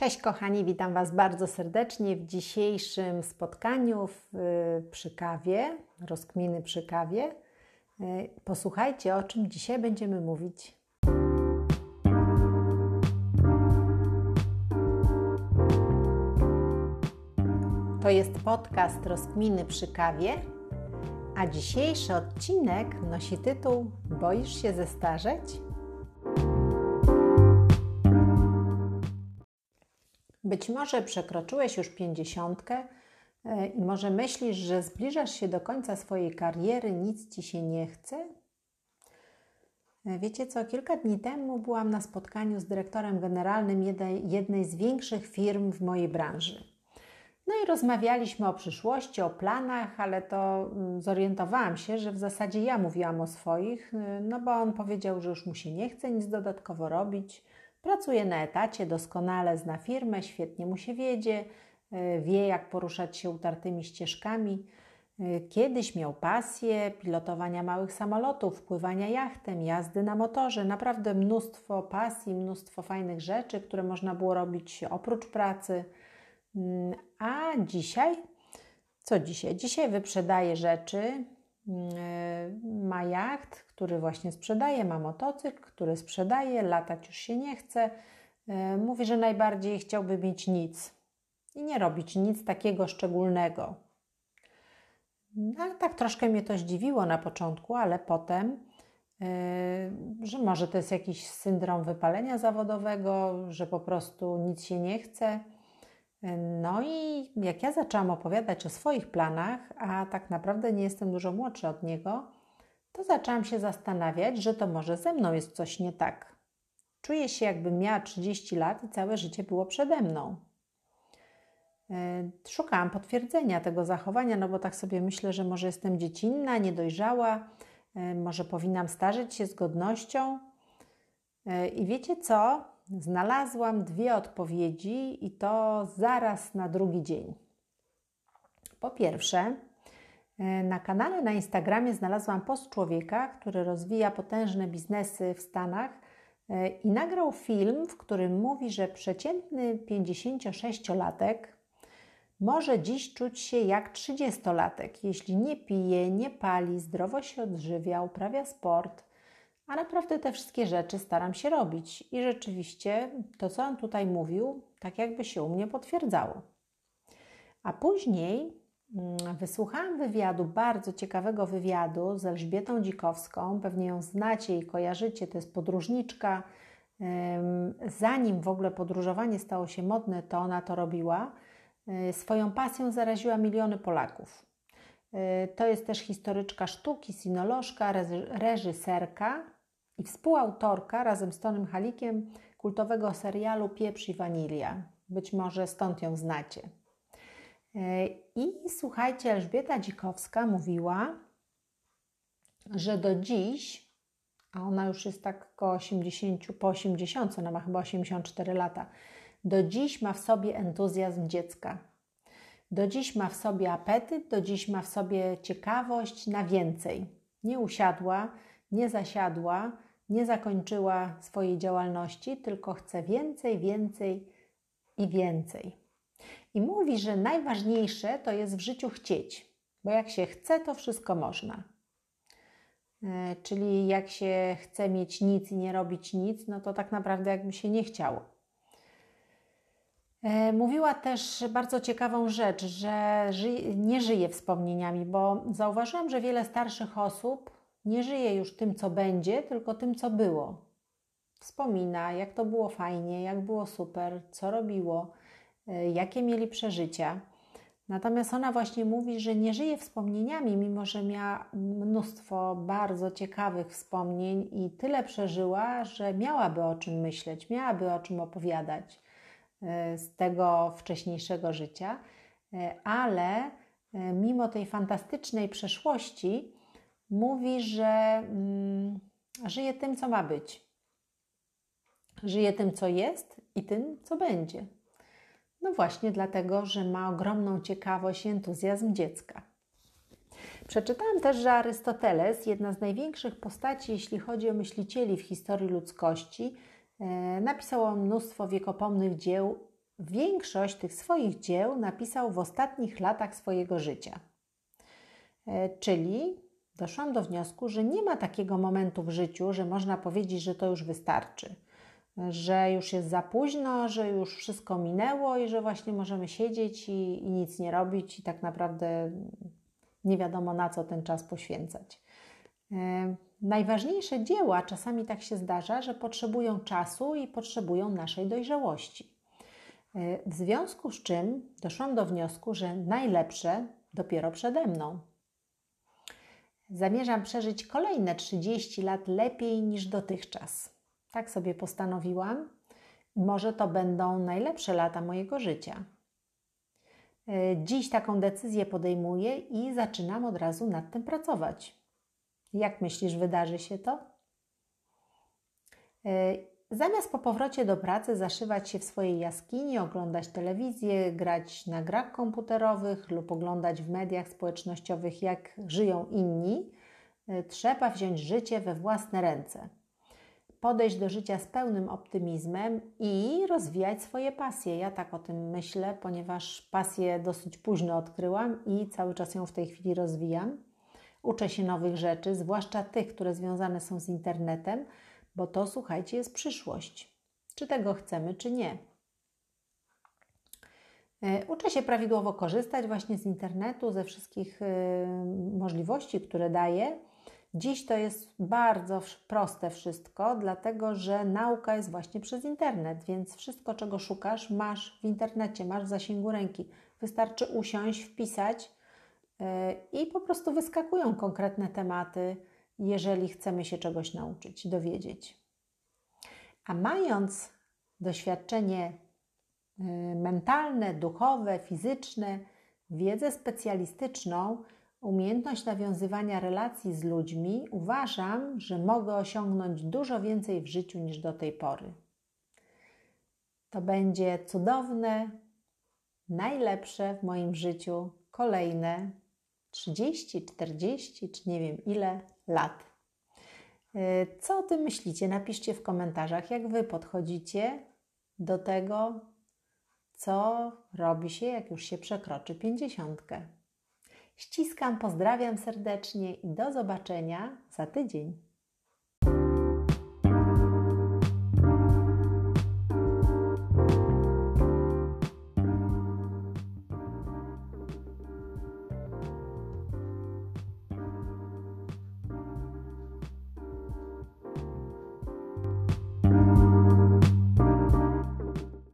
Cześć kochani, witam Was bardzo serdecznie w dzisiejszym spotkaniu w, przy kawie, rozkminy przy kawie. Posłuchajcie, o czym dzisiaj będziemy mówić. To jest podcast Rozkminy przy kawie, a dzisiejszy odcinek nosi tytuł Boisz się zestarzeć? Być może przekroczyłeś już pięćdziesiątkę e, i może myślisz, że zbliżasz się do końca swojej kariery, nic ci się nie chce? E, wiecie co, kilka dni temu byłam na spotkaniu z dyrektorem generalnym jednej, z większych firm w mojej branży. No i rozmawialiśmy o przyszłości, o planach, ale to mm, zorientowałam się, że w zasadzie ja mówiłam o swoich, e, no bo on powiedział, że już mu się nie chce nic dodatkowo robić, Pracuje na etacie, doskonale zna firmę, świetnie mu się wiedzie, e, wie jak poruszać się utartymi ścieżkami. E, kiedyś miał pasję pilotowania małych samolotów, pływania jachtem, jazdy na motorze, naprawdę mnóstwo pasji, mnóstwo fajnych rzeczy, które można było robić oprócz pracy. Mm, a dzisiaj, co dzisiaj? Dzisiaj wyprzedaje rzeczy, ma jacht, który właśnie sprzedaje, ma motocykl, który sprzedaje, latać już się nie chce. E, mówi, że najbardziej chciałby mieć nic i nie robić nic takiego szczególnego. No, tak troszkę mnie to zdziwiło na początku, ale potem, yy, że może to jest jakiś syndrom wypalenia zawodowego, że po prostu nic się nie chce. No i jak ja zaczęłam opowiadać o swoich planach, a tak naprawdę nie jestem dużo młodszy od niego, to zaczęłam się zastanawiać, że to może ze mną jest coś nie tak. Czuję się, jakbym miała 30 lat i całe życie było przede mną. E, szukałam potwierdzenia tego zachowania, no bo tak sobie myślę, że może jestem dziecinna, niedojrzała, e, może powinnam starzyć się z godnością. E, I wiecie co? Znalazłam dwie odpowiedzi i to zaraz na drugi dzień. Po pierwsze, E, na kanale na Instagramie znalazłam post człowieka, który rozwija potężne biznesy w Stanach e, i nagrał film, w którym mówi, że przeciętny 56-latek może dziś czuć się jak 30-latek, jeśli nie pije, nie pali, zdrowo się odżywia, uprawia sport, a naprawdę te wszystkie rzeczy staram się robić. I rzeczywiście to, co on tutaj mówił, tak jakby się u mnie potwierdzało. A później Mm, wysłuchałam wywiadu, bardzo ciekawego wywiadu z Elżbietą Dzikowską. Pewnie ją znacie i kojarzycie, to jest podróżniczka. Zanim w ogóle podróżowanie stało się modne, to ona to robiła. E, swoją pasją zaraziła miliony Polaków. E, to jest też historyczka sztuki, sinolożka, reżyserka i współautorka razem z Tonym Halikiem kultowego serialu Pieprz i Wanilia. Być może stąd ją znacie. E, I słuchajcie, Elżbieta Dzikowska mówiła, że do dziś, a ona już jest tak około 80, po 80, ona ma chyba 84 lata, do dziś ma w sobie entuzjazm dziecka. Do dziś ma w sobie apetyt, do dziś ma w sobie ciekawość na więcej. Nie usiadła, nie zasiadła, nie zakończyła swojej działalności, tylko chce więcej, więcej i więcej. I mówi, że najważniejsze to jest w życiu chcieć, bo jak się chce, to wszystko można. E, czyli jak się chce mieć nic i nie robić nic, no to tak naprawdę jakby się nie chciało. E, mówiła też bardzo ciekawą rzecz, że nie żyje wspomnieniami, bo zauważyłam, że wiele starszych osób nie żyje już tym, co będzie, tylko tym, co było. Wspomina, jak to było fajnie, jak było super, co robiło, E, jakie mieli przeżycia. Natomiast ona właśnie mówi, że nie żyje wspomnieniami, mimo że miała mnóstwo bardzo ciekawych wspomnień i tyle przeżyła, że miałaby o czym myśleć, miałaby o czym opowiadać e, z tego wcześniejszego życia, e, ale mimo tej fantastycznej przeszłości, mówi, że mm, żyje tym, co ma być. Żyje tym, co jest i tym, co będzie. No właśnie dlatego, że ma ogromną ciekawość i entuzjazm dziecka. Przeczytałam też, że Arystoteles, jedna z największych postaci, jeśli chodzi o myślicieli w historii ludzkości, e, napisał mnóstwo wiekopomnych dzieł, większość tych swoich dzieł napisał w ostatnich latach swojego życia. E, czyli doszłam do wniosku, że nie ma takiego momentu w życiu, że można powiedzieć, że to już wystarczy, że już jest za późno, że już wszystko minęło i że właśnie możemy siedzieć i, i nic nie robić i tak naprawdę nie wiadomo na co ten czas poświęcać. E, najważniejsze dzieła, czasami tak się zdarza, że potrzebują czasu i potrzebują naszej dojrzałości. E, w związku z czym doszłam do wniosku, że najlepsze dopiero przede mną. Zamierzam przeżyć kolejne 30 lat lepiej niż dotychczas. Tak sobie postanowiłam. Może to będą najlepsze lata mojego życia. E, dziś taką decyzję podejmuję i zaczynam od razu nad tym pracować. Jak myślisz, wydarzy się to? Zamiast po powrocie do pracy zaszywać się w swojej jaskini, oglądać telewizję, grać na grach komputerowych lub oglądać w mediach społecznościowych, jak żyją inni, e, trzeba wziąć życie we własne ręce podejść do życia z pełnym optymizmem i rozwijać swoje pasje. Ja tak o tym myślę, ponieważ pasję dosyć późno odkryłam i cały czas ją w tej chwili rozwijam. Uczę się nowych rzeczy, zwłaszcza tych, które związane są z internetem, bo to, słuchajcie, jest przyszłość. Czy tego chcemy, czy nie. E, uczę się prawidłowo korzystać właśnie z internetu, ze wszystkich e, możliwości, które daje Dziś to jest bardzo proste wszystko, dlatego że nauka jest właśnie przez internet, więc wszystko, czego szukasz, masz w internecie, masz w zasięgu ręki. Wystarczy usiąść, wpisać yy, i po prostu wyskakują konkretne tematy, jeżeli chcemy się czegoś nauczyć, dowiedzieć. A mając doświadczenie yy, mentalne, duchowe, fizyczne, wiedzę specjalistyczną, umiejętność nawiązywania relacji z ludźmi, uważam, że mogę osiągnąć dużo więcej w życiu niż do tej pory. To będzie cudowne, najlepsze w moim życiu kolejne 30, 40 czy nie wiem ile lat. Y, co o tym myślicie? Napiszcie w komentarzach, jak Wy podchodzicie do tego, co robi się, jak już się przekroczy pięćdziesiątkę. Ściskam, pozdrawiam serdecznie i do zobaczenia za tydzień.